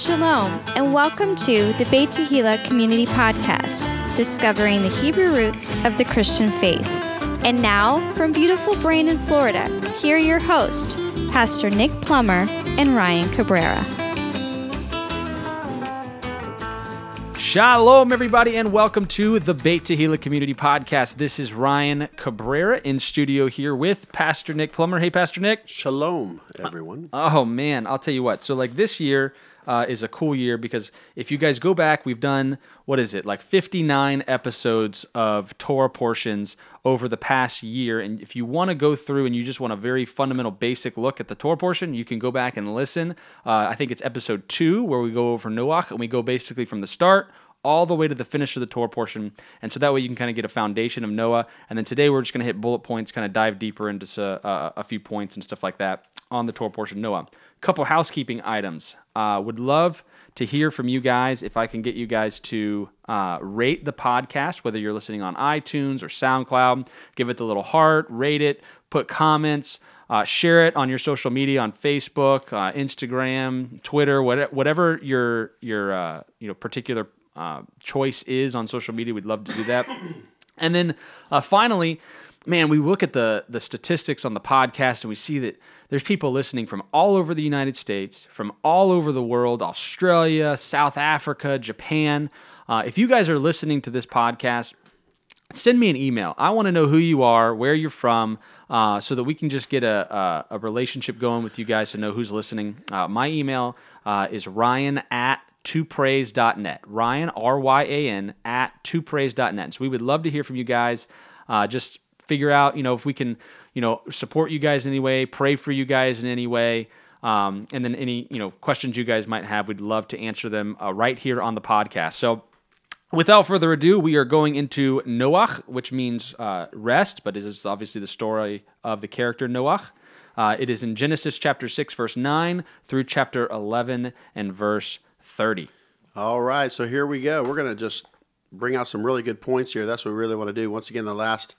Shalom, and welcome to the Beit Tehillah Community Podcast, discovering the Hebrew roots of the Christian faith. And now, from beautiful Brandon, Florida, here are your hosts, Pastor Nick Plummer and Ryan Cabrera. Shalom, everybody, and welcome to the Beit Tehillah Community Podcast. This is Ryan Cabrera in studio here with Pastor Nick Plummer. Hey, Pastor Nick. Shalom, everyone. Oh man, I'll tell you what. So like this year uh, is a cool year because if you guys go back, we've done what is it like 59 episodes of Torah portions over the past year. And if you want to go through and you just want a very fundamental, basic look at the Torah portion, you can go back and listen. Uh, I think it's episode two where we go over Noach and we go basically from the start all the way to the finish of the Torah portion. And so that way you can kind of get a foundation of Noah. And then today we're just going to hit bullet points, kind of dive deeper into uh, a few points and stuff like that on the Torah portion Noah. Couple housekeeping items. Uh, would love to hear from you guys if I can get you guys to uh, rate the podcast, whether you're listening on iTunes or SoundCloud. Give it the little heart, rate it, put comments. Uh, share it on your social media on Facebook, uh, Instagram, Twitter, whatever, whatever your your uh, you know particular uh, choice is on social media. We'd love to do that. And then finally, man, we look at the the statistics on the podcast and we see that there's people listening from all over the United States, from all over the world, Australia, South Africa, Japan. Uh, if you guys are listening to this podcast, send me an email. I want to know who you are, where you're from, uh, so that we can just get a, a, a, relationship going with you guys to know who's listening. Uh, my email uh, is ryan at topraise.net. Ryan, R Y A N, at topraise.net. So we would love to hear from you guys. Uh, just figure out, you know, if we can, you know, support you guys in any way, pray for you guys in any way. Um, and then any, you know, questions you guys might have, we'd love to answer them uh, right here on the podcast. So without further ado, we are going into Noach, which means uh, rest, but is obviously the story of the character Noach. Uh, it is in Genesis chapter 6, verse 9 through chapter 11 and verse 30. All right, so here we go. We're going to just bring out some really good points here. That's what we really want to do. Once again, the last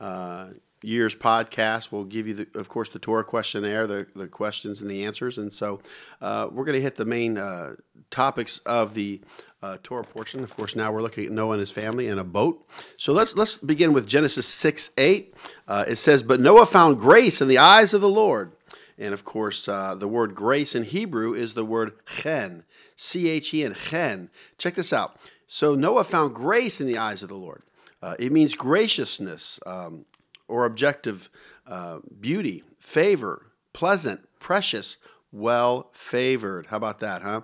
uh, year's podcast will give you, the, of course, the Torah questionnaire, the, the questions and the answers. And so uh, we're going to hit the main uh, topics of the uh, Torah portion. Of course, now we're looking at Noah and his family in a boat. So let's let's begin with Genesis six eight. Uh, it says, "But Noah found grace in the eyes of the Lord." And of course, uh, the word grace in Hebrew is the word chen. C H E N, chen. Check this out. So Noah found grace in the eyes of the Lord. Uh, it means graciousness um, or objective uh, beauty, favor, pleasant, precious, well favored. How about that, huh?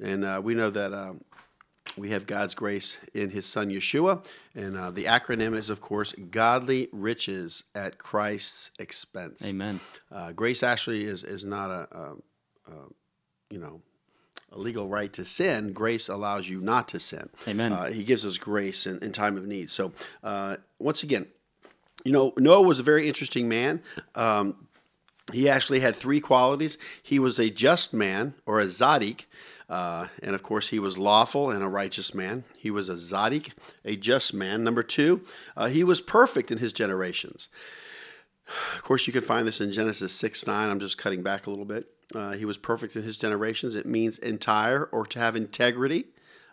And uh, we know that um, we have God's grace in His Son Yeshua, and uh, the acronym is, of course, Godly Riches at Christ's Expense. Amen. Uh, grace actually is is not a, a, a you know a legal right to sin, grace allows you not to sin. Amen. Uh, he gives us grace in, in time of need. So, uh, once again, you know, Noah was a very interesting man. Um, he actually had three qualities. He was a just man, or a tzaddik, uh, and of course, he was lawful and a righteous man. He was a tzaddik, a just man. Number two, uh, he was perfect in his generations. Of course, you can find this in Genesis 6 9. I'm just cutting back a little bit. Uh, he was perfect in his generations. It means entire or to have integrity,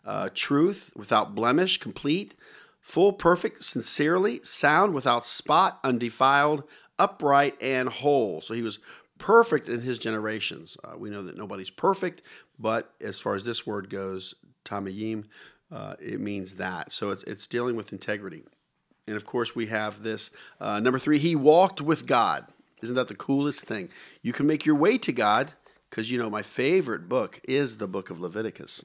uh, truth, without blemish, complete, full, perfect, sincerely, sound, without spot, undefiled, upright, and whole. So he was perfect in his generations. Uh, we know that nobody's perfect, but as far as this word goes, tamayim, uh, it means that. So it's, it's dealing with integrity. And of course, we have this uh, number three, he walked with God. Isn't that the coolest thing? You can make your way to God because, you know, my favorite book is the book of Leviticus.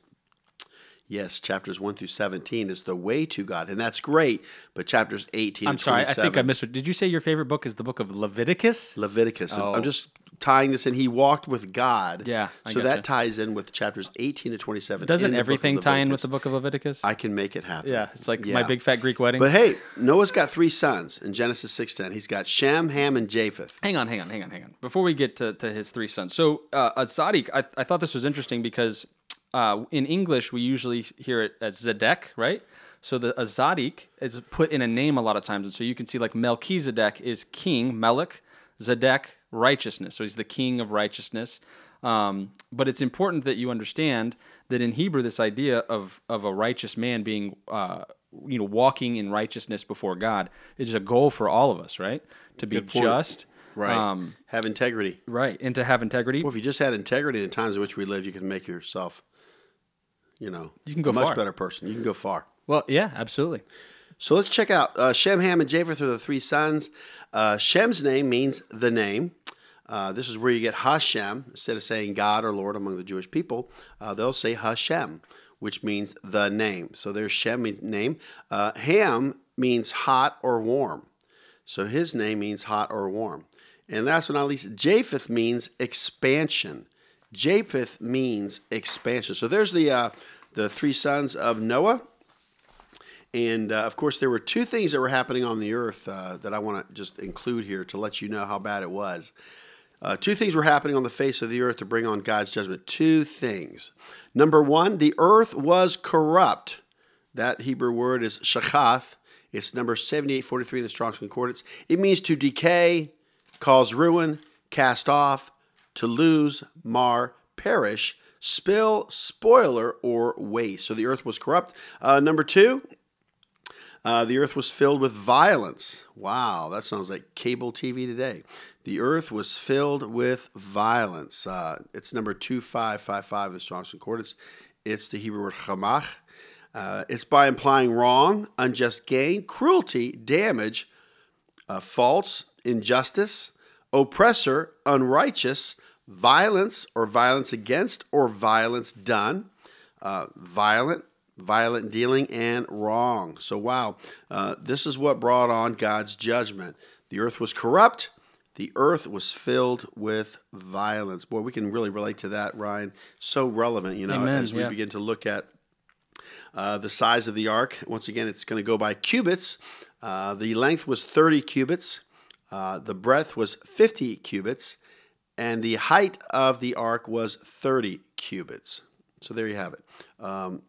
Yes, chapters 1 through 17 is the way to God, and that's great. But chapters 18 I'm sorry, I think I missed it. Did you say your favorite book is the book of Leviticus? Leviticus. Oh. I'm just tying this in. He walked with God. Yeah, I so gotcha. that ties in with chapters 18 to 27. Doesn't in the book of everything tie in with the book of Leviticus? I can make it happen. yeah, it's like my big fat Greek wedding. But hey, Noah's got three sons in Genesis 6:10. He's got Shem, Ham, and Japheth. hang on, hang on, hang on, hang on. Before we get to, to his three sons. So, uh, a tzaddik, I, I thought this was interesting because uh, in English, we usually hear it as Zedek, right? So, the a tzaddik is put in a name a lot of times. And so you can see like Melchizedek is king, Melech, Zedek, righteousness. So, he's the king of righteousness. Um, but it's important that you understand that in Hebrew, this idea of of a righteous man being uh, you know walking in righteousness before God is a goal for all of us, right? To be just, Right. Um, have integrity. right, and to have integrity. Well, if you just had integrity in the times in which we live, you can make yourself, you know, You can go a much far. better person. You can go far. Well, yeah, absolutely. So let's check out uh, Shem, Ham, and Japheth are the three sons. Uh, Shem's name means the name. Uh, this is where you get Hashem. Instead of saying God or Lord among the Jewish people, uh, they'll say Hashem, which means the name. So there's Shem name. Uh, Ham means hot or warm. So his name means hot or warm. And last but not least, Japheth means expansion. Japheth means expansion. So there's the uh, the three sons of Noah. And uh, of course, there were two things that were happening on the earth uh, that I want to just include here to let you know how bad it was. Uh, two things were happening on the face of the earth to bring on God's judgment. Two things. Number one, the earth was corrupt. That Hebrew word is shakath. It's number 7843 in the Strong's Concordance. It means to decay, cause ruin, cast off, to lose, mar, perish, spill, spoiler, or waste. So the earth was corrupt. Uh, number two, uh, the earth was filled with violence. Wow, that sounds like cable TV today. The earth was filled with violence. Uh, it's number 2555 of the Strong's Concordance. It's the Hebrew word chamach. Uh, it's by implying wrong, unjust gain, cruelty, damage, uh, false, injustice, oppressor, unrighteous, violence or violence against or violence done, uh, violent, violent dealing, and wrong. So, wow, uh, this is what brought on God's judgment. The earth was corrupt. The earth was filled with violence. Boy, we can really relate to that, Ryan. So relevant, you know, Amen, as we yeah. begin to look at uh, the size of the ark. Once again, it's going to go by cubits. Uh, the length was 30 cubits, uh, the breadth was 50 cubits, and the height of the ark was 30 cubits. So there you have it. Um,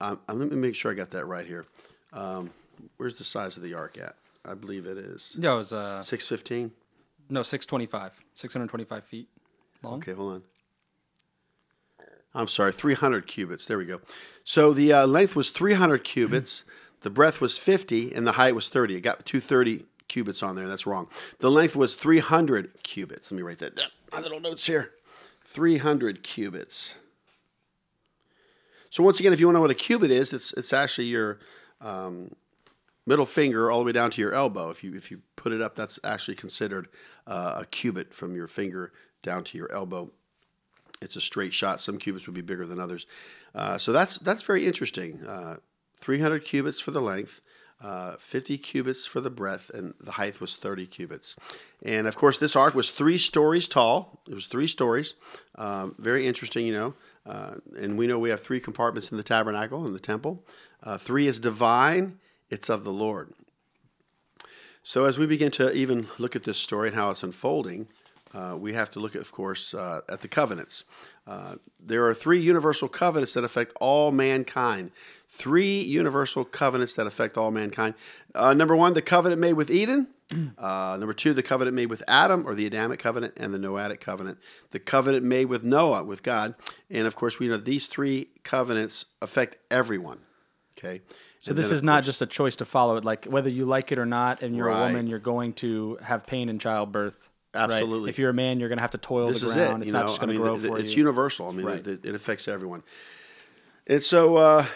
um, let me make sure I got that right here. Um, where's the size of the ark at? I believe it is Yeah, it was uh, 615. No six twenty five, six hundred twenty five feet long. Okay, hold on. I'm sorry, 300 cubits. There we go. So the uh, length was 300 cubits, the breadth was 50, and the height was 30. It got 230 cubits on there. That's wrong. The length was 300 cubits. Let me write that down. My little notes here. 300 cubits. So once again, if you want to know what a cubit is, it's it's actually your um, middle finger all the way down to your elbow. If you if you put it up, that's actually considered uh, a cubit from your finger down to your elbow. It's a straight shot. Some cubits would be bigger than others. Uh, so that's that's very interesting. Uh, 300 cubits for the length, uh, 50 cubits for the breadth, and the height was 30 cubits. And of course, this ark was three stories tall. It was three stories. Um, very interesting, you know. Uh, and we know we have three compartments in the tabernacle in the temple. Uh, three is divine. It's of the Lord. So as we begin to even look at this story and how it's unfolding, uh, we have to look at, of course, uh, at the covenants. Uh, there are three universal covenants that affect all mankind. Three universal covenants that affect all mankind. Uh, number one, the covenant made with Eden. Uh, number two, the covenant made with Adam, or the Adamic covenant, and the Noahic covenant. The covenant made with Noah, with God. And of course, we know these three covenants affect everyone. Okay. So this is not just a choice to follow it. Like whether you like it or not, and you're Right. a woman, you're going to have pain in childbirth. right? Absolutely. If you're a man, you're going to have to toil this the is ground. it. It's You not know, just going to mean, grow th- for it's you. universal. I mean, Right. it, it affects everyone. And so, uh,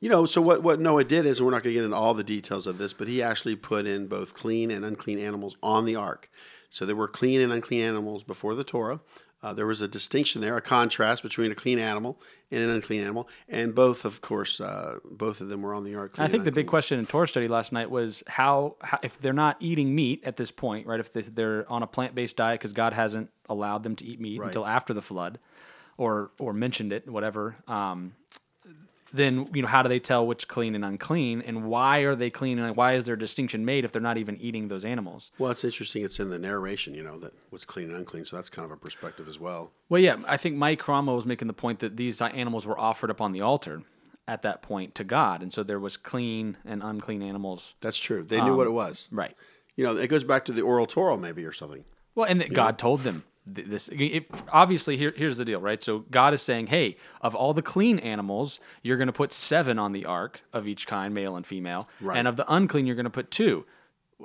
you know, so what, what Noah did is, and we're not going to get into all the details of this, but he actually put in both clean and unclean animals on the ark. So there were clean and unclean animals before the Torah. Uh, there was a distinction there, a contrast between a clean animal and an unclean animal, and both, of course, uh, both of them were on the ark. I think the big question in Torah study last night was how, how if they're not eating meat at this point, right? If they, they're on a plant based diet because God hasn't allowed them to eat meat Right. until after the flood, or or mentioned it, whatever. Um, then you know how do they tell which clean and unclean, and why are they clean and why is there a distinction made if they're not even eating those animals? Well, it's interesting. It's in the narration, you know, that what's clean and unclean. So that's kind of a perspective as well. Well, yeah, I think Mike Cromwell was making the point that these animals were offered up on the altar at that point to God, and so there was clean and unclean animals. That's true. They knew um, what it was. Right. You know, it goes back to the oral Torah, maybe, or something. Well, and that God told them th- this it, obviously here, here's the deal right so god is saying hey of all the clean animals you're going to put seven on the ark of each kind male and female Right. and of the unclean you're going to put two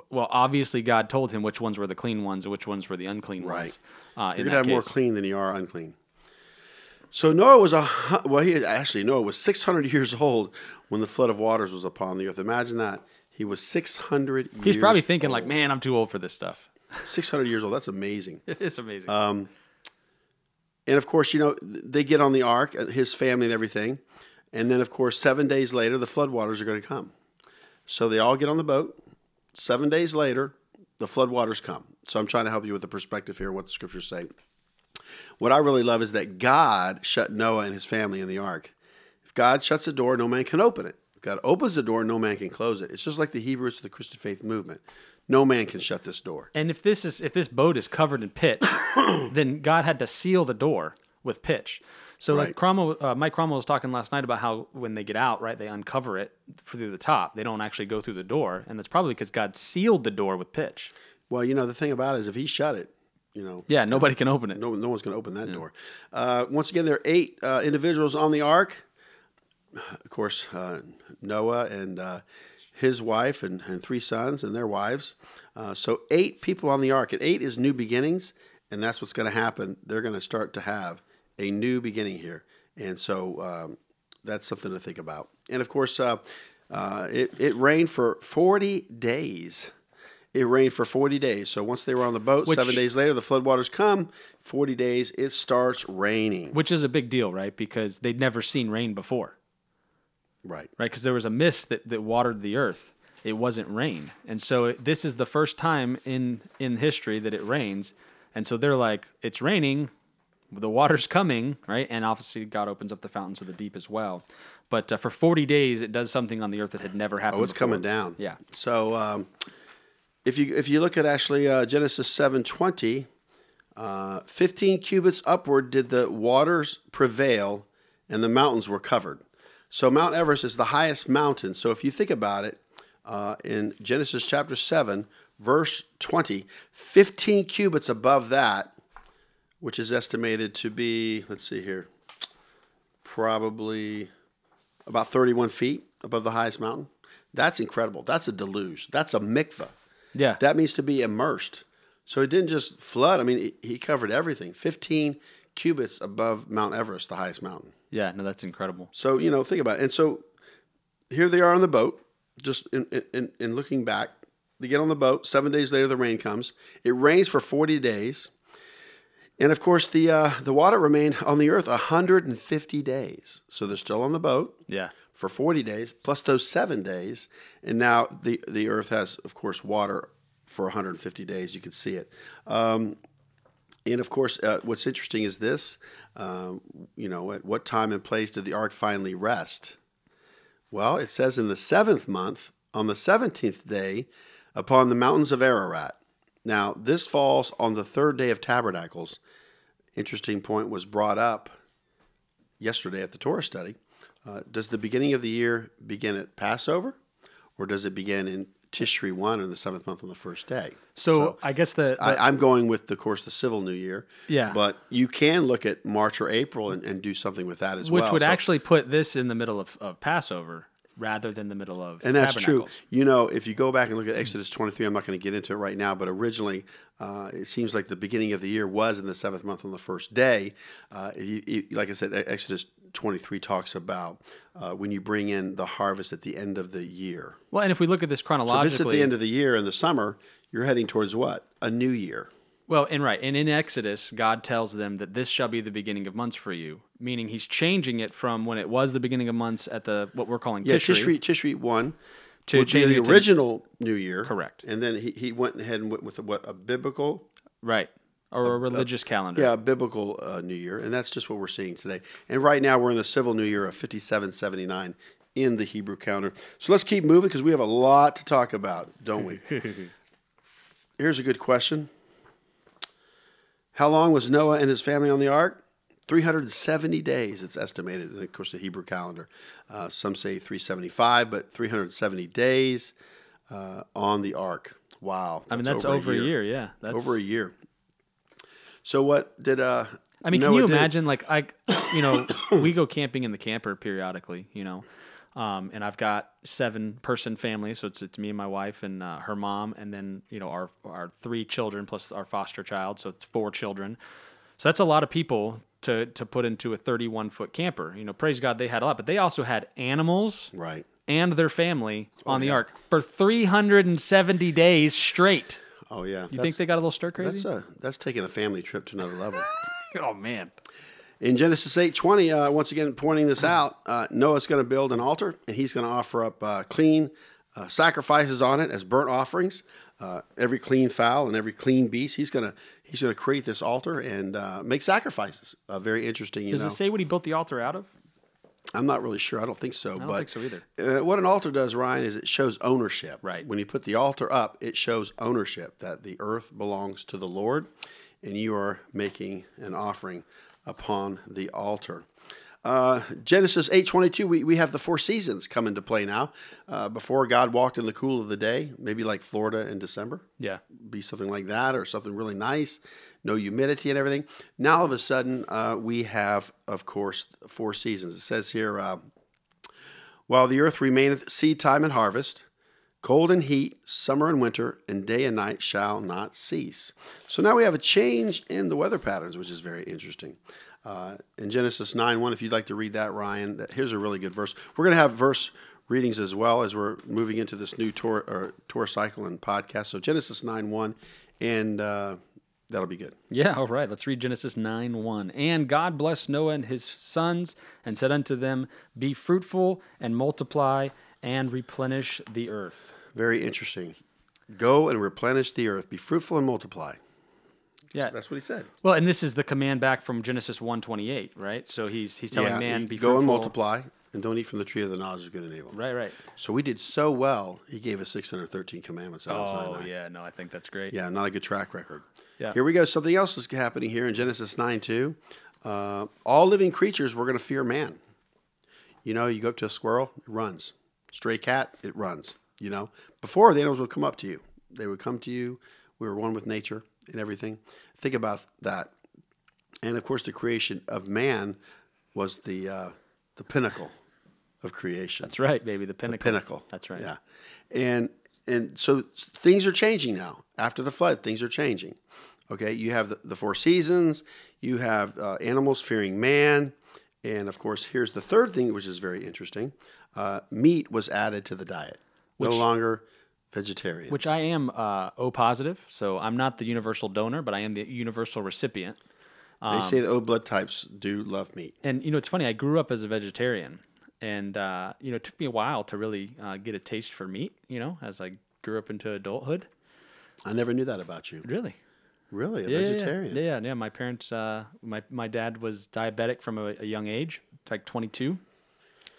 well obviously god told him which ones were the clean ones and which ones were the unclean Right. ones uh, You're gonna have that more clean than you are unclean. So Noah was a well. He actually Noah was 600 years old when the flood of waters was upon the earth. Imagine that. He was 600. he's years probably thinking like man i'm too old for this stuff 600 years old. That's amazing. it is amazing Um, and of course, you know they get on the ark, uh, his family and everything, and then of course seven days later the floodwaters are going to come. So they all get on the boat. Seven days later, the floodwaters come. So I'm trying to help you with the perspective here, what the scriptures say. What I really love is that God shut Noah and his family in the ark. If God shuts the door, no man can open it. If God opens the door, no man can close it. It's just like the Hebrew roots of the Christian faith movement. No man can shut this door. And if this is if this boat is covered in pitch, then God had to seal the door with pitch. So Right. like Cromwell, uh, Mike Cromwell was talking last night about how when they get out, right, they uncover it through the top. They don't actually go through the door, and that's probably because God sealed the door with pitch. Well, you know, the thing about it is if he shut it, you know, Yeah, nobody can open it. No, no one's going to open that door. Uh, once again, there are eight uh, individuals on the ark. Of course, uh, Noah and uh, his wife and, and three sons and their wives. Uh, so eight people on the ark, and eight is new beginnings, and that's what's going to happen. They're going to start to have a new beginning here, and so um, that's something to think about. And of course, uh, uh, it, it rained for forty days. It rained for 40 days. So once they were on the boat, Which- seven days later, the floodwaters come. 40 days, it starts raining. Which is a big deal, right? Because they'd never seen rain before, Right. right? Because there was a mist that, that watered the earth. It wasn't rain, and so it, this is the first time in in history that it rains, and so they're like, "It's raining, the water's coming, right?" And obviously, God opens up the fountains of the deep as well. But uh, for forty days, it does something on the earth that had never happened. Oh, it's before. coming down. Yeah. So um, if you if you look at actually uh, Genesis 7:20, uh, 15 cubits upward did the waters prevail, and the mountains were covered. So Mount Everest is the highest mountain. So if you think about it, uh, in Genesis chapter 7, verse 20, 15 cubits above that, which is estimated to be, let's see here, probably about 31 feet above the highest mountain. That's incredible. That's a deluge. That's a mikveh. Yeah. That means to be immersed. So it didn't just flood. I mean, he- he covered everything. 15 cubits above Mount Everest, the highest mountain. Yeah. No, that's incredible. So, you know, think about it. And so here they are on the boat, just in, in, in looking back. They get on the boat. Seven days later, the rain comes. It rains for 40 days. And of course, the, uh, the water remained on the earth 150 days. So they're still on the boat Yeah. for 40 days plus those seven days. And now the, the earth has, of course, water for 150 days. You can see it. Um, and of course, uh, what's interesting is this um, you know, at what time and place did the ark finally rest? Well, it says in the seventh month, on the 17th day, upon the mountains of Ararat. Now, this falls on the third day of Tabernacles. Interesting point was brought up yesterday at the Torah study. Uh, does the beginning of the year begin at Passover, or does it begin in Tishri 1 in the seventh month on the first day? So, I guess the, the I, I'm going with, the, course, the civil New Year. Yeah. But you can look at March or April and, and do something with that as which well. Which would So- actually put this in the middle of, of Passover rather than the middle of and that's true. You know, if you go back and look at Exodus 23, I'm not going to get into it right now, but originally uh, it seems like the beginning of the year was in the seventh month on the first day. Uh, you, you, like I said, Exodus 23 talks about uh, when you bring in the harvest at the end of the year. Well, and if we look at this So if chronologically, it's at the end of the year in the summer, you're heading towards what? A new year. Well, and right, and in Exodus, God tells them that this shall be the beginning of months for you, meaning He's changing it from when it was the beginning of months at the what we're calling Yeah, Tishri. Tishri, Tishri 1 To would be the it to- original New Year. Correct. And then he, he went ahead and went with what? A biblical right, or a religious calendar. Yeah, a biblical uh, New Year, and that's just what we're seeing today. And right now, we're in the civil New Year of 5779 in the Hebrew calendar. So let's keep moving because we have a lot to talk about, don't we? Here's a good question How long was Noah and his family on the ark? 370 days, it's estimated, and of course, the Hebrew calendar. Uh, some say 375, but 370 days uh, on the ark. Wow. I mean that's over, a year. Yeah, that's Over a year. So what did uh? I mean, can Noah you do? imagine? Like, I, you know, we go camping in the camper periodically, you know, um, and I've got seven person family, so it's it's me and my wife and uh, her mom, and then you know our our three children plus our foster child, so it's four children. So that's a lot of people to to put into a 31 foot camper. You know, praise God they had a lot, but they also had animals Right. and their family on the yeah. ark for 370 days straight. Oh yeah. You think they got a little stir crazy? that's a that's taking a family trip to another level. oh man. In Genesis eight twenty, uh, once again pointing this out, uh, Noah's going to build an altar and he's going to offer up uh, clean uh, sacrifices on it as burnt offerings. Uh, every clean fowl and every clean beast, he's going to he's going to create this altar and uh, make sacrifices. Uh, very interesting, you Does know. it say what he built the altar out of? I'm not really sure. I don't think so. I don't but think so either. Uh, what an altar does, Ryan, is it shows ownership. Right. When you put the altar up, it shows ownership that the earth belongs to the Lord, and you are making an offering upon the altar. Uh, Genesis 8:22, we, we have the four seasons come into play now. Uh, before God walked in the cool of the day, maybe like Florida in December, Yeah. be something like that, or something really nice, no humidity and everything. Now all of a sudden, uh, we have, of course, four seasons. It says here, uh, while the earth remaineth seed time and harvest, cold and heat, summer and winter, and day and night shall not cease. So now we have a change in the weather patterns, which is very interesting. Uh, in Genesis 9 1, if you'd like to read that, Ryan, that, here's a really good verse. We're going to have verse readings as well as we're moving into this new tour, tour cycle and podcast. So Genesis 9 1, and uh, that'll be good. Yeah, all right. Let's read Genesis 9 1. And God blessed Noah and his sons and said unto them, Be fruitful and multiply and replenish the earth. Very interesting. Go and replenish the earth, be fruitful and multiply. Yeah. That's what he said. Well, and this is the command back from Genesis 128, right? So he's he's telling man, you be go fruitful. and multiply, and don't eat from the tree of the knowledge of good and evil. Right, right. So we did so well. He gave us 613 commandments Oh, yeah. No, I think that's great. Yeah, not a good track record. Yeah. Here we go. Something else is happening here in Genesis 9 2. Uh, all living creatures were going to fear man. You know, you go up to a squirrel, it runs. Stray cat, it runs. You know, before the animals would come up to you, they would come to you. We were one with nature and everything. Think about that. And of course, the creation of man was the uh, the pinnacle of creation That's right, baby. The pinnacle. The pinnacle. That's right. Yeah, and and so things are changing now. After the flood, things are changing. Okay, you have the, the four seasons. You have uh, animals fearing man, and of course, here's the third thing, which is very interesting. Uh, meat was added to the diet. no longer vegetarian. Which I am uh, O positive, so I'm not the universal donor, but I am the universal recipient. they say the O blood types do love meat. And you know, it's funny. I grew up as a vegetarian, and uh, you know, it took me a while to really uh, get a taste for meat. You know, as I grew up into adulthood. I never knew that about you. Really, Really, a yeah, vegetarian? Yeah, yeah, yeah. My parents, uh, my my dad was diabetic from a, a young age, like 22,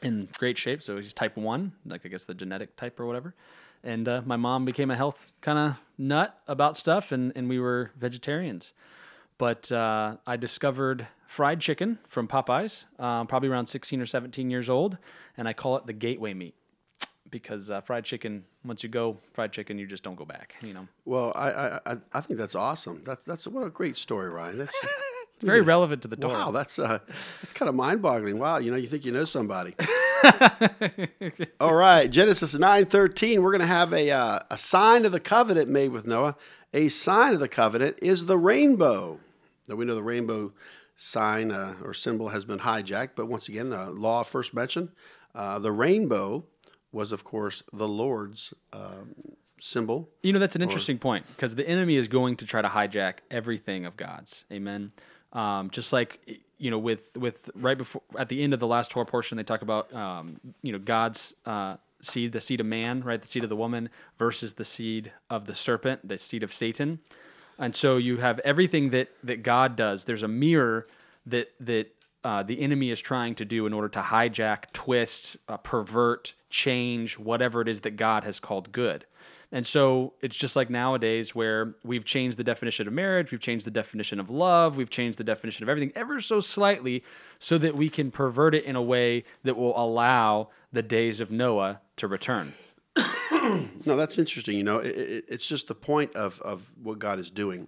in great shape. So he's type one, like I guess the genetic type or whatever. And uh, my mom became a health kind of nut about stuff, and and we were vegetarians. But uh, I discovered fried chicken from Popeyes, uh, probably around 16 or 17 years old, and I call it the gateway meat because uh, fried chicken, once you go fried chicken, you just don't go back. You know, Well, I, I I I think that's awesome. That's that's what a great story, Ryan. That's very relevant to the Torah. Wow, that's uh, that's kind of mind-boggling. Wow, you know, you think you know somebody. All right, Genesis nine thirteen. We're going to have a uh, a sign of the covenant made with Noah. A sign of the covenant is the rainbow. Now we know the rainbow sign uh, or symbol has been hijacked, but once again, uh, law first mentioned. Uh, the rainbow was, of course, the Lord's um, symbol. You know, that's an interesting point because the enemy is going to try to hijack everything of God's. Amen. Um, just like you know, with with right before at the end of the last Torah portion, they talk about um, you know God's uh, seed, the seed of man, right, the seed of the woman versus the seed of the serpent, the seed of Satan. And so you have everything that that God does. There's a mirror that that uh, the enemy is trying to do in order to hijack, twist, uh, pervert, change whatever it is that God has called good. And so it's just like nowadays where we've changed the definition of marriage, we've changed the definition of love, we've changed the definition of everything ever so slightly so that we can pervert it in a way that will allow the days of Noah to return. No, that's interesting. You know, it, it, it's just the point of, of what God is doing.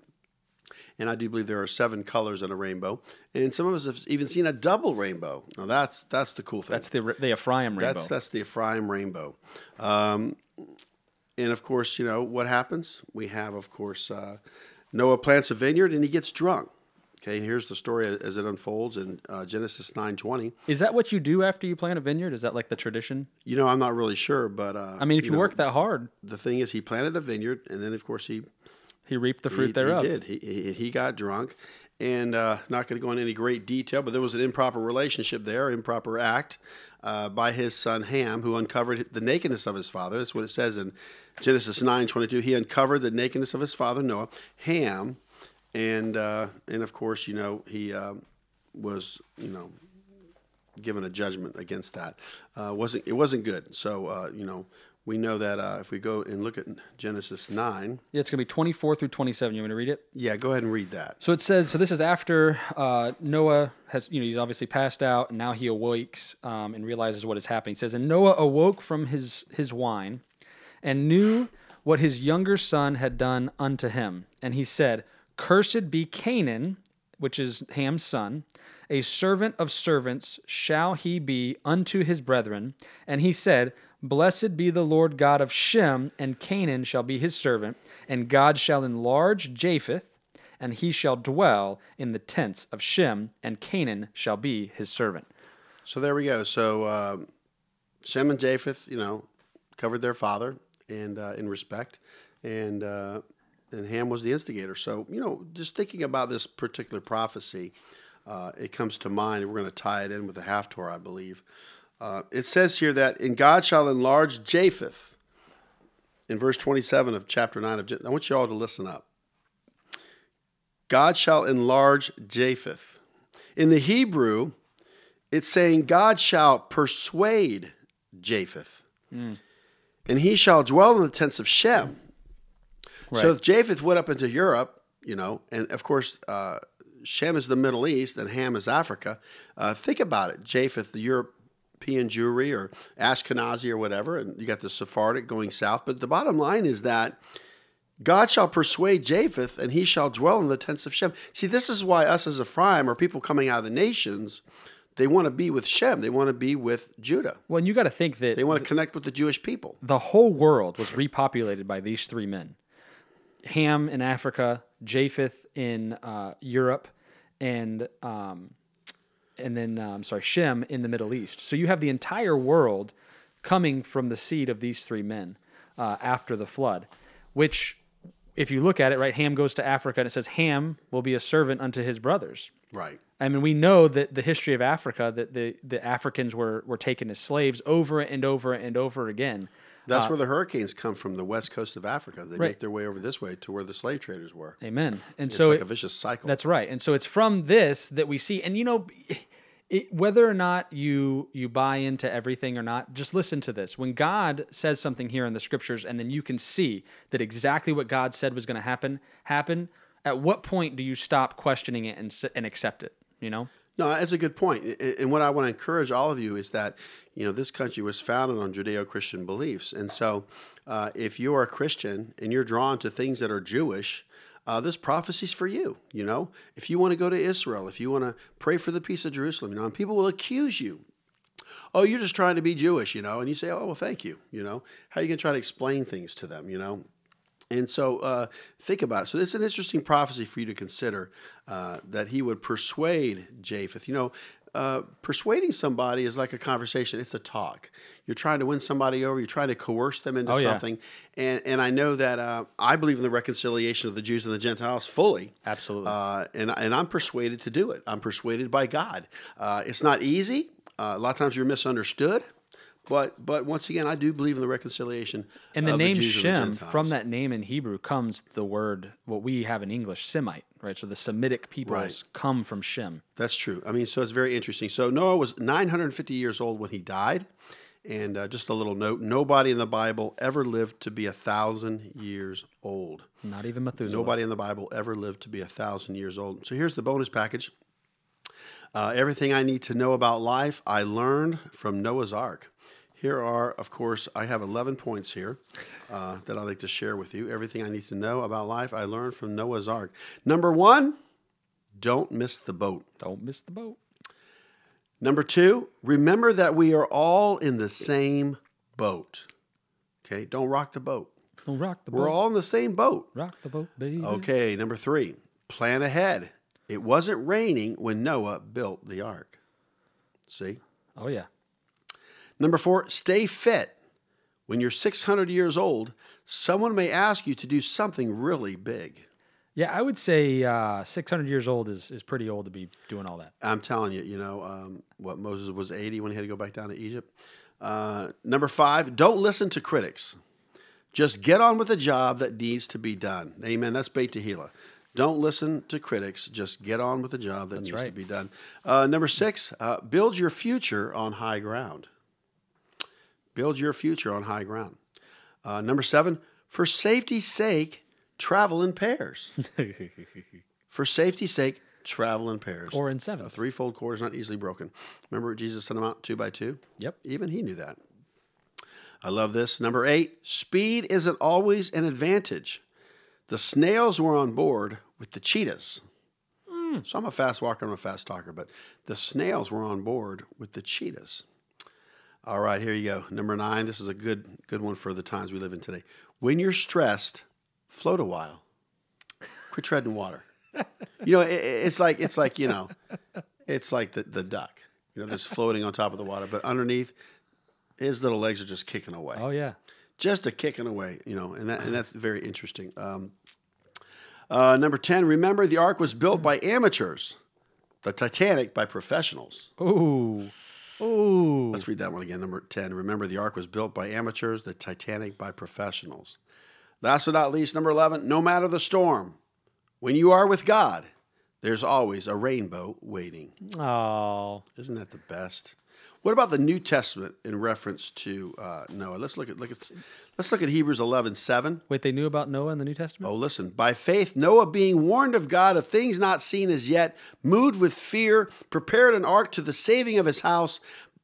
and I do believe there are seven colors in a rainbow. And some of us have even seen a double rainbow. Now that's that's the cool thing. That's the the Ephraim rainbow. That's that's the Ephraim rainbow. Um, and of course, you know what happens. We have, of course, uh, Noah plants a vineyard and he gets drunk. Okay, here's the story as it unfolds in uh, Genesis nine twenty. Is that what you do after you plant a vineyard? Is that like the tradition? You know, I'm not really sure, but uh, I mean, if you, know, work that hard, the thing is, he planted a vineyard, and then of course he he reaped the fruit he, thereof. He did. He, he, he got drunk, and uh, not going to go into any great detail, but there was an improper relationship there, improper act uh, by his son Ham, who uncovered the nakedness of his father. That's what it says in Genesis nine twenty two. He uncovered the nakedness of his father Noah. Ham, and uh, and of course, you know he uh, was you know given a judgment against that. Uh, wasn't it wasn't good. So uh, you know we know that uh, if we go and look at Genesis nine, Yeah, it's gonna be twenty four through twenty seven. You want me to read it? yeah, go ahead and read that. So it says, so this is after uh, Noah has, you know, he's obviously passed out, and now he awakes um, and realizes what is happening. He says, and Noah awoke from his his wine, and knew what his younger son had done unto him, and he said, Cursed be Canaan, which is Ham's son, a servant of servants shall he be unto his brethren. And he said, Blessed be the Lord God of Shem, and Canaan shall be his servant, and God shall enlarge Japheth, and he shall dwell in the tents of Shem, and Canaan shall be his servant. So there we go. So um, Shem and Japheth, you know, covered their father and uh, in respect, and uh, and Ham was the instigator. So you know, just thinking about this particular prophecy, uh, it comes to mind, and we're going to tie it in with the Haftorah, I believe. Uh, it says here that in God shall enlarge Japheth. In verse twenty-seven of chapter nine of, Gen- I want you all to listen up. God shall enlarge Japheth. In the Hebrew, it's saying God shall persuade Japheth, and he shall dwell in the tents of Shem. So Right. if Japheth went up into Europe, you know, and of course uh, Shem is the Middle East and Ham is Africa. Uh, think about it: Japheth, the European Jewry or Ashkenazi or whatever, and you got the Sephardic going south. But the bottom line is that God shall persuade Japheth, and he shall dwell in the tents of Shem. See, this is why us as Ephraim or people coming out of the nations, they want to be with Shem. They want to be with Judah. Well, and you got to think that They want to connect with the Jewish people. the whole world was repopulated by these three men Ham in Africa, Japheth in uh, Europe, and um, and then uh, I'm sorry, Shem in the Middle East. So you have the entire world coming from the seed of these three men uh, after the flood. Which, if you look at it, right, Ham goes to Africa and it says Ham will be a servant unto his brothers. Right. I mean, we know that the history of Africa, that the, the Africans were, were taken as slaves over and over and over again. That's where the hurricanes come from, the west coast of Africa. They Uh, Right. make their way over this way to where the slave traders were. Amen. And It's so like it- a vicious cycle. that's right. And so it's from this that we see, and you know, it, whether or not you you buy into everything or not, just listen to this. When God says something here in the scriptures, and then you can see that exactly what God said was going to happen happen. At what point do you stop questioning it and and accept it? You know. No, that's a good point. And what I want to encourage all of you is that, you know, this country was founded on Judeo Christian beliefs. And so uh, if you are a Christian and you're drawn to things that are Jewish, uh, this prophecy's for you. You know, if you want to go to Israel, if you want to pray for the peace of Jerusalem, you know, and people will accuse you. Oh, you're just trying to be Jewish, you know, and you say, oh, well, thank you. You know, how are you going to try to explain things to them, you know? And so uh, think about it. So it's an interesting prophecy for you to consider uh, that he would persuade Japheth. You know, uh, persuading somebody is like a conversation. It's a talk. You're trying to win somebody over. You're trying to coerce them into Oh, yeah. something. And and I know that uh, I believe in the reconciliation of the Jews and the Gentiles fully. Absolutely. Uh, and and I'm persuaded to do it. I'm persuaded by God. Uh, it's not easy. Uh, a lot of times you're misunderstood. But but once again, I do believe in the reconciliation. And the name the Shem, Gentiles. from that name in Hebrew comes the word, what we have in English, Semite, right? So the Semitic peoples Right. come from Shem. That's true. I mean, so it's very interesting. So Noah was 950 years old when he died. And uh, just a little note nobody in the Bible ever lived to be a thousand years old. Not even Methuselah. Nobody in the Bible ever lived to be a thousand years old. So here's the bonus package. Uh, everything I need to know about life, I learned from Noah's Ark. Here are, of course, I have 11 points here uh, that I'd like to share with you. Everything I need to know about life I learned from Noah's Ark. Number one, don't miss the boat. Don't miss the boat. Number two, remember that we are all in the same boat. Okay, don't rock the boat. Don't rock the boat. We're all in the same boat. rock the boat, baby. Okay, number three, plan ahead. It wasn't raining when Noah built the ark. See? Oh yeah. Number four, stay fit. When you're 600 years old, someone may ask you to do something really big. Yeah, I would say uh, 600 years old is, is pretty old to be doing all that. I'm telling you, you know, um, what Moses was 80 when he had to go back down to Egypt. Uh, number five, don't listen to critics. Just get on with the job that needs to be done. Amen. That's Beit Tehillah. Don't listen to critics. Just get on with the job that needs to be done. Uh, number six, uh, build your future on high ground. Build your future on high ground. Uh, number seven, for safety's sake, travel in pairs. for safety's sake, travel in pairs. or in seven. A threefold cord is not easily broken. Remember Jesus sent them out two by two? Yep. Even he knew that. I love this. Number eight, speed isn't always an advantage. The snails were on board with the cheetahs. So I'm a fast walker, I'm a fast talker, but the snails were on board with the cheetahs. All right, here you go. Number nine. This is a good good one for the times we live in today. When you're stressed, float a while. Quit treading water. You know, it, it's like it's like you know, it's like the the duck. You know, that's floating on top of the water, but underneath, his little legs are just kicking away, Oh yeah. just a kicking away. You know, and that and that's very interesting. Um, uh, number ten. Remember, the ark was built by amateurs. The Titanic by professionals. Ooh. Ooh. Let's read that one again. Number 10. Remember, the ark was built by amateurs, the Titanic by professionals. Last but not least, number 11. No matter the storm, when you are with God, there's always a rainbow waiting. Oh. Isn't that the best? What about the New Testament in reference to uh, Noah? Let's look at look at let's look at Hebrews 11, 7. Wait, they knew about Noah in the New Testament? Oh, listen. By faith, Noah, being warned of God of things not seen as yet, moved with fear, prepared an ark to the saving of his house,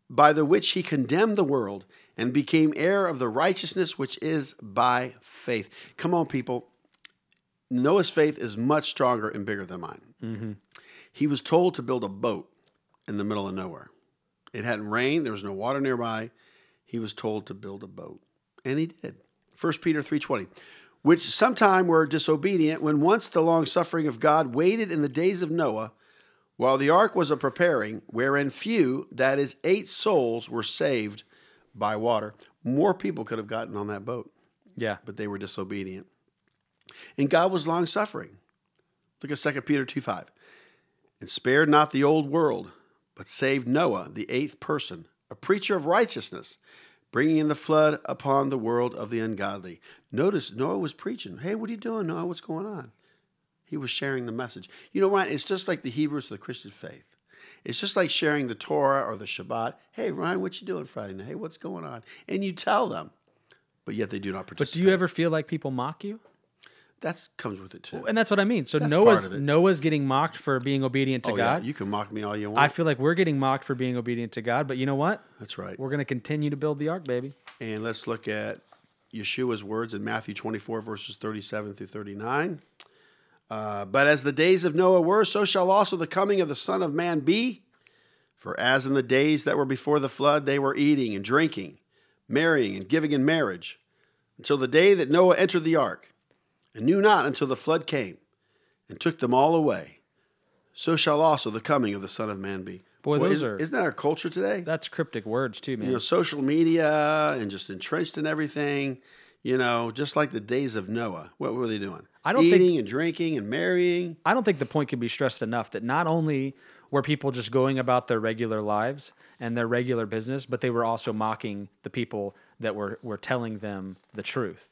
by the which he condemned the world and became heir of the righteousness which is by faith. Come on, people. Noah's faith is much stronger and bigger than mine. Mm-hmm. He was told to build a boat in the middle of nowhere. It hadn't rained, there was no water nearby. He was told to build a boat, and he did. 1 Peter 3:20, which sometime were disobedient when once the long suffering of God waited in the days of Noah, while the ark was a preparing, wherein few, that is, eight souls, were saved by water. More people could have gotten on that boat, Yeah. but they were disobedient. And God was long suffering. Look at 2 Peter 2 5. And spared not the old world, but saved Noah, the eighth person, a preacher of righteousness, bringing in the flood upon the world of the ungodly. Notice Noah was preaching. Hey, what are you doing, Noah? What's going on? He was sharing the message. You know, Ryan, it's just like the Hebrew roots of the Christian faith. It's just like sharing the Torah or the Shabbat. Hey, Ryan, what you doing Friday night? Hey, what's going on? And you tell them, but yet they do not participate. But do you ever feel like people mock you? That comes with it too. And that's what I mean. So That's Noah's. Noah's getting mocked for being obedient to oh, God. yeah, you can mock me all you want. I feel like we're getting mocked for being obedient to God, but you know what? That's right. We're going to continue to build the ark, baby. And let's look at Yeshua's words in Matthew 24, verses 37 through 39. Uh, but as the days of Noah were, so shall also the coming of the Son of Man be. For as in the days that were before the flood, they were eating and drinking, marrying and giving in marriage, until the day that Noah entered the ark, and knew not until the flood came and took them all away. So shall also the coming of the Son of Man be. Boy, those isn't, are- isn't that our culture today? That's cryptic words too, man. you know, social media and just entrenched in everything, you know, just like the days of Noah. What were they doing? I don't think- Eating and drinking and marrying. I don't think the point can be stressed enough that not only were people just going about their regular lives and their regular business, but they were also mocking the people that were, were telling them the truth.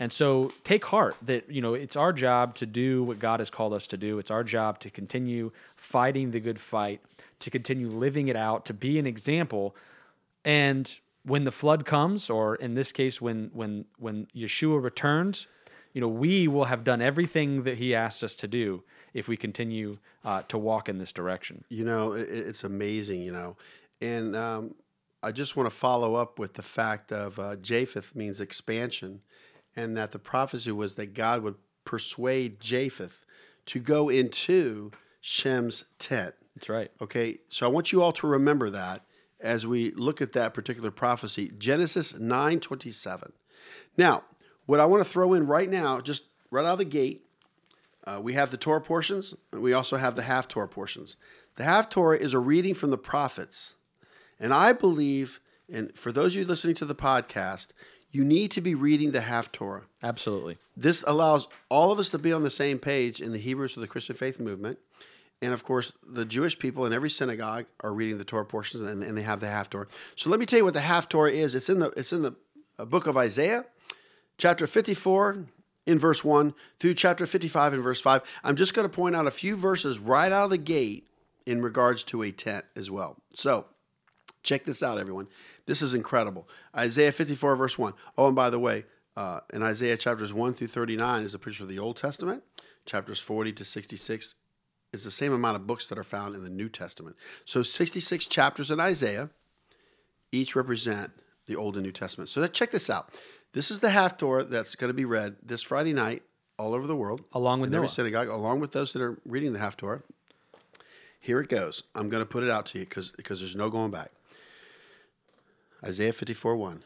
And so take heart that, you know, it's our job to do what God has called us to do. It's our job to continue fighting the good fight, to continue living it out, to be an example. And when the flood comes, or in this case, when when when Yeshua returns, you know, we will have done everything that He asked us to do if we continue uh, to walk in this direction. You know, it, it's amazing, you know. And um, I just want to follow up with the fact of uh, Japheth means expansion, and that the prophecy was that God would persuade Japheth to go into Shem's tent. That's right. Okay, so I want you all to remember that as we look at that particular prophecy, Genesis 9:27. Now, what I want to throw in right now, just right out of the gate, uh, we have the Torah portions, and we also have the half Torah portions. The half Torah is a reading from the prophets, and I believe, and for those of you listening to the podcast, you need to be reading the Haftorah. Absolutely. This allows all of us to be on the same page in the Hebrew roots of the Christian faith movement. And of course, the Jewish people in every synagogue are reading the Torah portions, and, and they have the Haftorah. So let me tell you what the Haftorah is. It's in the it's in the uh, book of Isaiah, chapter fifty-four, in verse one through chapter fifty-five in verse five. I'm just going to point out a few verses right out of the gate in regards to a tent as well. So check this out, everyone. This is incredible. Isaiah fifty-four, verse one. Oh, and by the way, uh, in Isaiah chapters one through thirty-nine is a picture of the Old Testament. Chapters forty to sixty-six is the same amount of books that are found in the New Testament. So 66 chapters in Isaiah, each represent the Old and New Testament. So check this out. This is the Haftorah that's going to be read this Friday night all over the world, Along with every synagogue, along with those that are reading the Haftorah. Here it goes. I'm going to put it out to you because because there's no going back. Isaiah 54 1.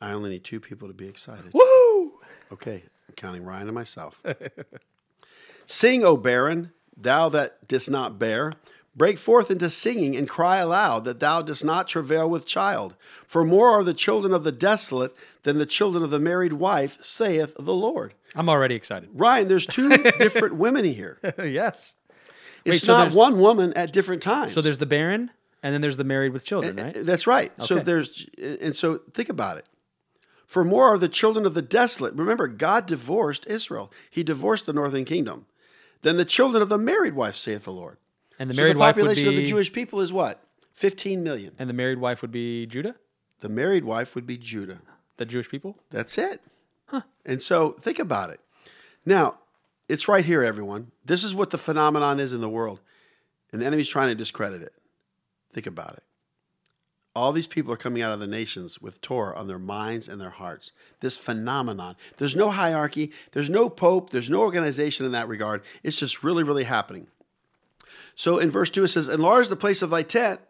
I only need two people to be excited. Woo! Okay, I'm counting Ryan and myself. Sing, O barren, thou that didst not bear. Break forth into singing and cry aloud that thou dost not travail with child. For more are the children of the desolate than the children of the married wife, saith the Lord. I'm already excited. Ryan, there's two different women here. yes. It's so not there's- one woman at different times. So there's the barren, and then there's the married with children, right? That's right. So there's, and so think about it. For more are the children of the desolate. Remember, God divorced Israel. He divorced the northern kingdom. Then the children of the married wife, saith the Lord. And the So married the wife would population be of the Jewish people is what? 15 million. and the married wife would be Judah, The married wife would be Judah. the Jewish people. That's it. Huh. And so think about it. Now, it's right here, everyone. This is what the phenomenon is in the world. And the enemy's trying to discredit it. Think about it. All these people are coming out of the nations with Torah on their minds and their hearts. This phenomenon. There's no hierarchy, there's no pope, there's no organization in that regard. It's just really, really happening. So in verse 2, it says, Enlarge the place of thy tent,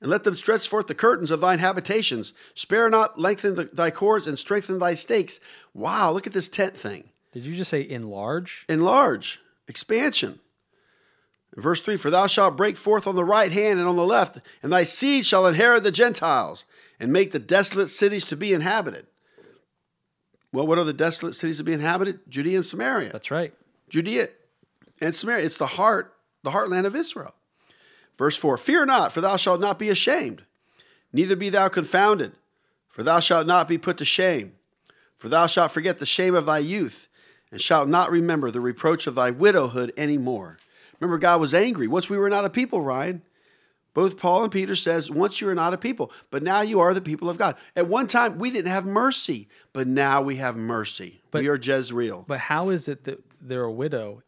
and let them stretch forth the curtains of thine habitations. Spare not, lengthen the, thy cords, and strengthen thy stakes. Wow, look at this tent thing. Did you just say enlarge? Enlarge, expansion. Verse 3 For thou shalt break forth on the right hand and on the left, and thy seed shall inherit the Gentiles, and make the desolate cities to be inhabited. Well, what are the desolate cities to be inhabited? Judea and Samaria. That's right. Judea and Samaria. It's the heart, the heartland of Israel. Verse 4 Fear not, for thou shalt not be ashamed, neither be thou confounded, for thou shalt not be put to shame. For thou shalt forget the shame of thy youth, and shalt not remember the reproach of thy widowhood any more. Remember, God was angry. Once we were not a people, Ryan. Both Paul and Peter says, once you are not a people, but now you are the people of God. At one time, we didn't have mercy, but now we have mercy. But- we are Jezreel. But how is it that they're a widow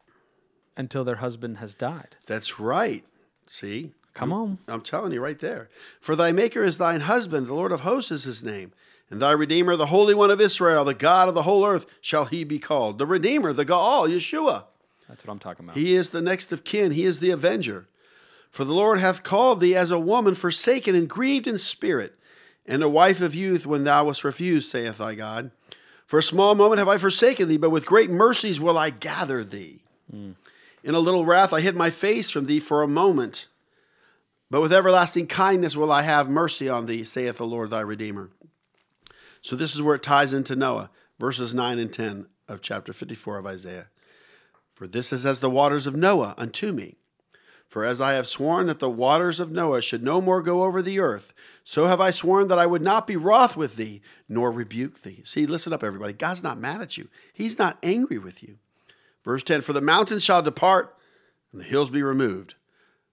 until their husband has died? That's right. See? Come on. I'm telling you right there. For thy Maker is thine husband, the Lord of hosts is his name. And thy Redeemer, the Holy One of Israel, the God of the whole earth, shall he be called. The Redeemer, the Goel, Yeshua. That's what I'm talking about. He is the next of kin, he is the avenger. For the Lord hath called thee as a woman forsaken and grieved in spirit, and a wife of youth when thou wast refused, saith thy God. For a small moment have I forsaken thee, but with great mercies will I gather thee. In a little wrath I hid my face from thee for a moment, but with everlasting kindness will I have mercy on thee, saith the Lord thy Redeemer. So this is where it ties into Noah, verses 9 and 10 of chapter 54 of Isaiah. For this is as the waters of Noah unto me. For as I have sworn that the waters of Noah should no more go over the earth, so have I sworn that I would not be wroth with thee, nor rebuke thee. See, listen up, everybody. God's not mad at you, He's not angry with you. Verse 10 For the mountains shall depart, and the hills be removed,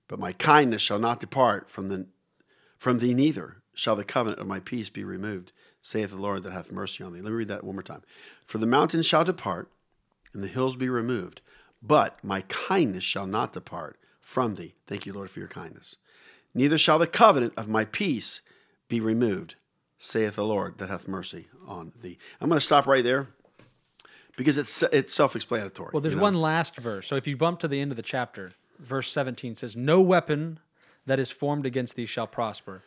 but my kindness shall not depart from, the, from thee, neither shall the covenant of my peace be removed, saith the Lord that hath mercy on thee. Let me read that one more time. For the mountains shall depart, and the hills be removed, but my kindness shall not depart from thee. Thank you, Lord, for your kindness. Neither shall the covenant of my peace be removed, saith the Lord that hath mercy on thee. I'm going to stop right there because it's it's self-explanatory. Well, there's you know? one last verse. So if you bump to the end of the chapter, verse 17 says, No weapon that is formed against thee shall prosper,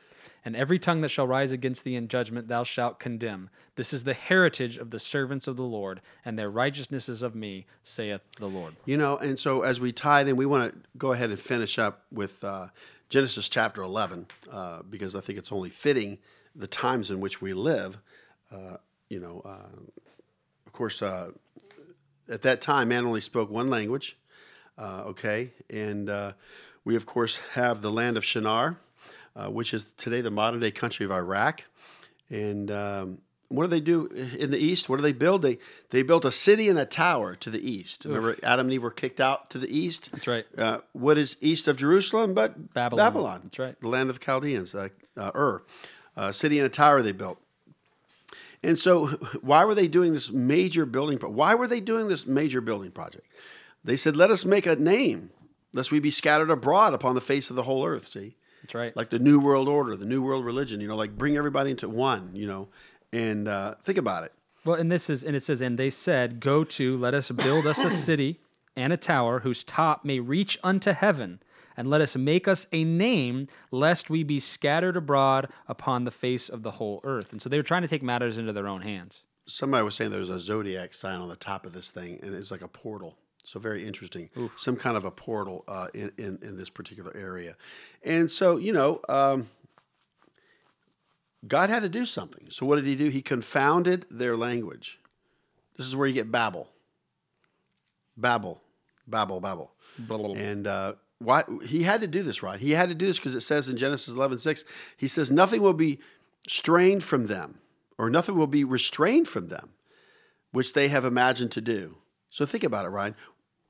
and every tongue that shall rise against thee in judgment thou shalt condemn. This is the heritage of the servants of the Lord, and their righteousness is of me, saith the Lord. You know, and so as we tied in, we want to go ahead and finish up with uh, Genesis chapter 11 uh, because I think it's only fitting the times in which we live. Uh, you know, uh, of course, uh, at that time, man only spoke one language. Uh, okay, and we of course have the land of Shinar, uh, which is today the modern day country of Iraq. And um, what do they do in the east? What do they build? They they built a city and a tower to the east. Remember, Adam and Eve were kicked out to the east. That's right. Uh, what is east of Jerusalem but Babylon. Babylon. That's right. The land of the Chaldeans, uh, uh, Ur. Uh, city and a tower they built. And so, why were they doing this major building? Pro- why were they doing this major building project? They said, "Let us make a name, lest we be scattered abroad upon the face of the whole earth." See, That's right. like the New World Order, the New World Religion. You know, like bring everybody into one. You know, and uh, think about it. Well, and this is, and it says, and they said, Go to, let us build us a city and a tower whose top may reach unto heaven, and let us make us a name, lest we be scattered abroad upon the face of the whole earth. And so they were trying to take matters into their own hands. Somebody was saying there's a zodiac sign on the top of this thing, and it's like a portal. So very interesting. Some kind of a portal uh, in, in in this particular area, and so you know, um, God had to do something. So what did He do? He confounded their language. This is where you get Babel. Babel, Babel, Babel. And uh, why he had to do this, right? He had to do this because it says in Genesis 11, 6, he says, nothing will be strained from them, or nothing will be restrained from them, which they have imagined to do. So think about it, Ryan.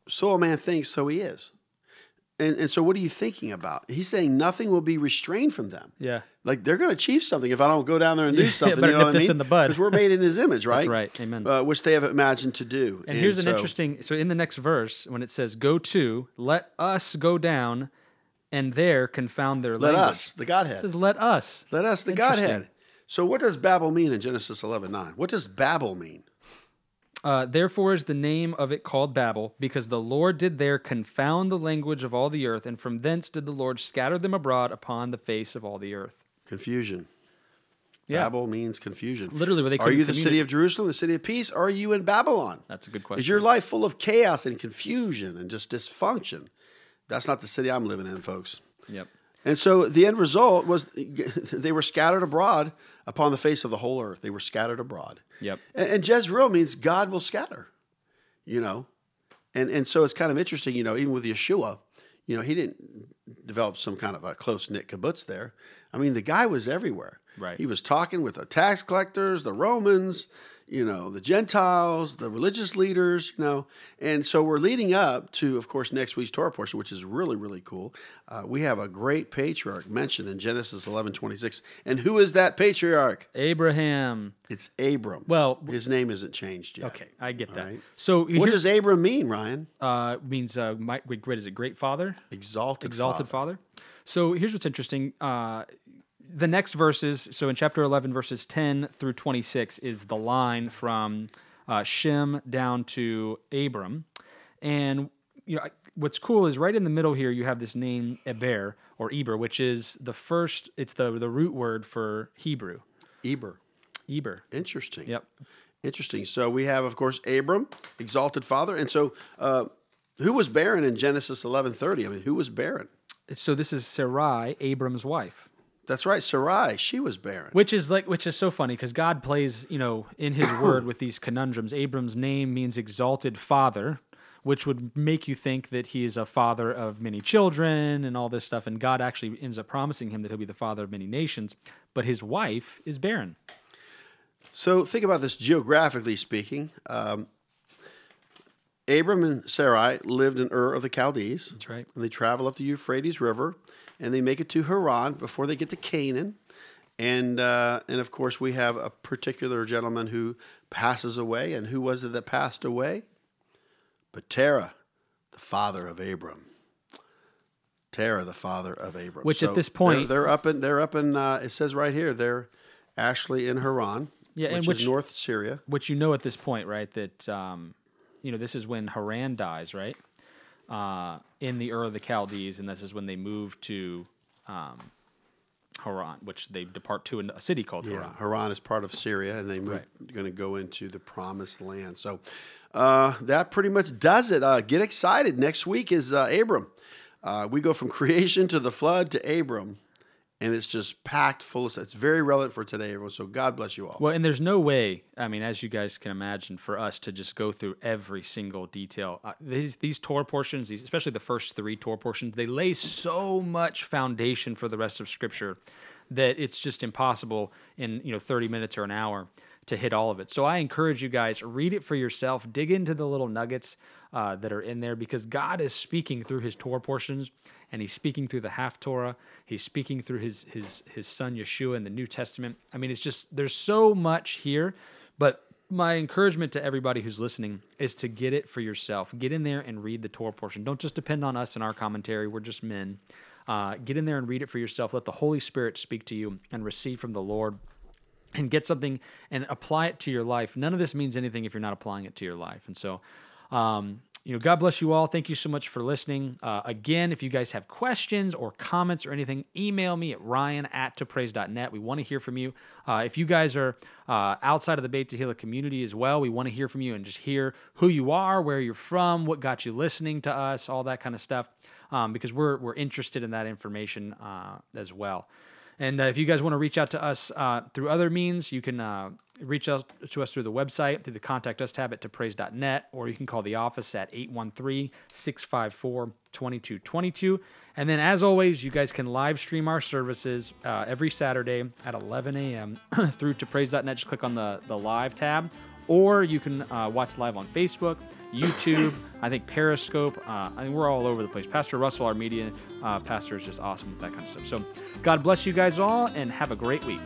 So a man thinks, so he is. And, and so what are you thinking about? He's saying nothing will be restrained from them. Yeah. Like they're going to achieve something if I don't go down there and do Yeah, something. better you know nip what I this mean? in the bud. Because we're made in His image, right? right. Amen. Uh, which they have imagined to do. And here's an interesting. So in the next verse, when it says, "Go to, let us go down, and there confound their Let language." us, the Godhead. It says, "Let us." Let us, the Godhead. So, what does Babel mean in Genesis 11 9? What does Babel mean? Uh, Therefore is the name of it called Babel, because the Lord did there confound the language of all the earth, and from thence did the Lord scatter them abroad upon the face of all the earth. Confusion. Yeah. Babel means confusion. Literally, where they Are you the city of Jerusalem, the city of peace, or are you in Babylon? That's a good question. Is your life full of chaos and confusion and just dysfunction? That's not the city I'm living in, folks. Yep. And so the end result was they were scattered abroad upon the face of the whole earth. They were scattered abroad. Yep. And, and Jezreel means God will scatter, you know. And and so it's kind of interesting, you know, even with Yeshua, you know, he didn't develop some kind of a close knit kibbutz there. I mean, the guy was everywhere. Right. He was talking with the tax collectors, the Romans, you know, the Gentiles, the religious leaders, you know. And so we're leading up to, of course, next week's Torah portion, which is really, really cool. Uh, we have a great patriarch mentioned in Genesis eleven twenty six. And who is that patriarch? Abraham. It's Abram. Well, his name isn't changed yet. okay, I get that. right. So What does Abram mean, Ryan? uh, means uh, my, great is it great father? Exalted. exalted Father. father. So here's what's interesting. Uh, the next verses, so in chapter 11, verses 10 through 26, is the line from uh, Shem down to Abram. And you know what's cool is right in the middle here you have this name Eber or Eber, which is the first. It's the the root word for Hebrew. Eber. Eber. Interesting. Yep. Interesting. So we have, of course, Abram, exalted father, and so uh, who was barren in Genesis eleven thirty? I mean, who was barren? So this is Sarai, Abram's wife. That's right, Sarai. She was barren. Which is like, which is so funny because God plays, you know, in His Word with these conundrums. Abram's name means exalted father, which would make you think that he is a father of many children and all this stuff. And God actually ends up promising him that he'll be the father of many nations. But his wife is barren. So think about this geographically speaking. Um, Abram and Sarai lived in Ur of the Chaldees. That's right. And they travel up the Euphrates River, and they make it to Haran before they get to Canaan. And uh, and of course, we have a particular gentleman who passes away. And who was it that passed away? But Terah, the father of Abram. Terah, the father of Abram. Which at this point- they're, they're up in they're up in. Uh, it says right here they're actually in Haran, Yeah, which, which- is North Syria. which you know at this point, right? That um, you know this is when Haran dies, right? Uh, in the Ur of the Chaldees, and this is when they move to um, Haran, which they depart to a city called Yeah, Haran. Haran is part of Syria, and they move Right. going to go into the Promised Land. So uh, that pretty much does it. Uh, get excited! Next week is uh, Abram. Uh, we go from creation to the flood to Abram, and it's just packed full of stuff. It's very relevant for today, everyone. So God bless you all. Well, and there's no way. I mean, as you guys can imagine, for us to just go through every single detail. Uh, these these Torah portions, these, especially the first three Torah portions, they lay so much foundation for the rest of Scripture that it's just impossible in you know 30 minutes or an hour to hit all of it. So I encourage you guys read it for yourself, dig into the little nuggets uh, that are in there because God is speaking through His Torah portions, and He's speaking through the Haftorah. He's speaking through His His His Son Yeshua in the New Testament. I mean, it's just there's so much here, but my encouragement to everybody who's listening is to get it for yourself. Get in there and read the Torah portion. Don't just depend on us and our commentary. We're just men. Uh, get in there and read it for yourself. Let the Holy Spirit speak to you and receive from the Lord and get something and apply it to your life. None of this means anything if you're not applying it to your life. And so, um, you know, God bless you all. Thank you so much for listening. Uh, again, if you guys have questions or comments or anything, email me at ryan at topraise.net. We want to hear from you. Uh, if you guys are uh, outside of the Beit Tehillah community as well, we want to hear from you and just hear who you are, where you're from, what got you listening to us, all that kind of stuff, um, because we're, we're interested in that information uh, as well. And uh, if you guys want to reach out to us uh, through other means, you can reach out to us through the website, through the contact us tab at topraise.net, or you can call the office at 813 654 2222. And then, as always, you guys can live stream our services uh, every Saturday at 11 a.m. through topraise.net. Just click on the, the live tab, or you can uh, watch live on Facebook. YouTube, I think Periscope. Uh, I mean, we're all over the place. Pastor Russell, our media uh, pastor, is just awesome with that kind of stuff. So, God bless you guys all and have a great week.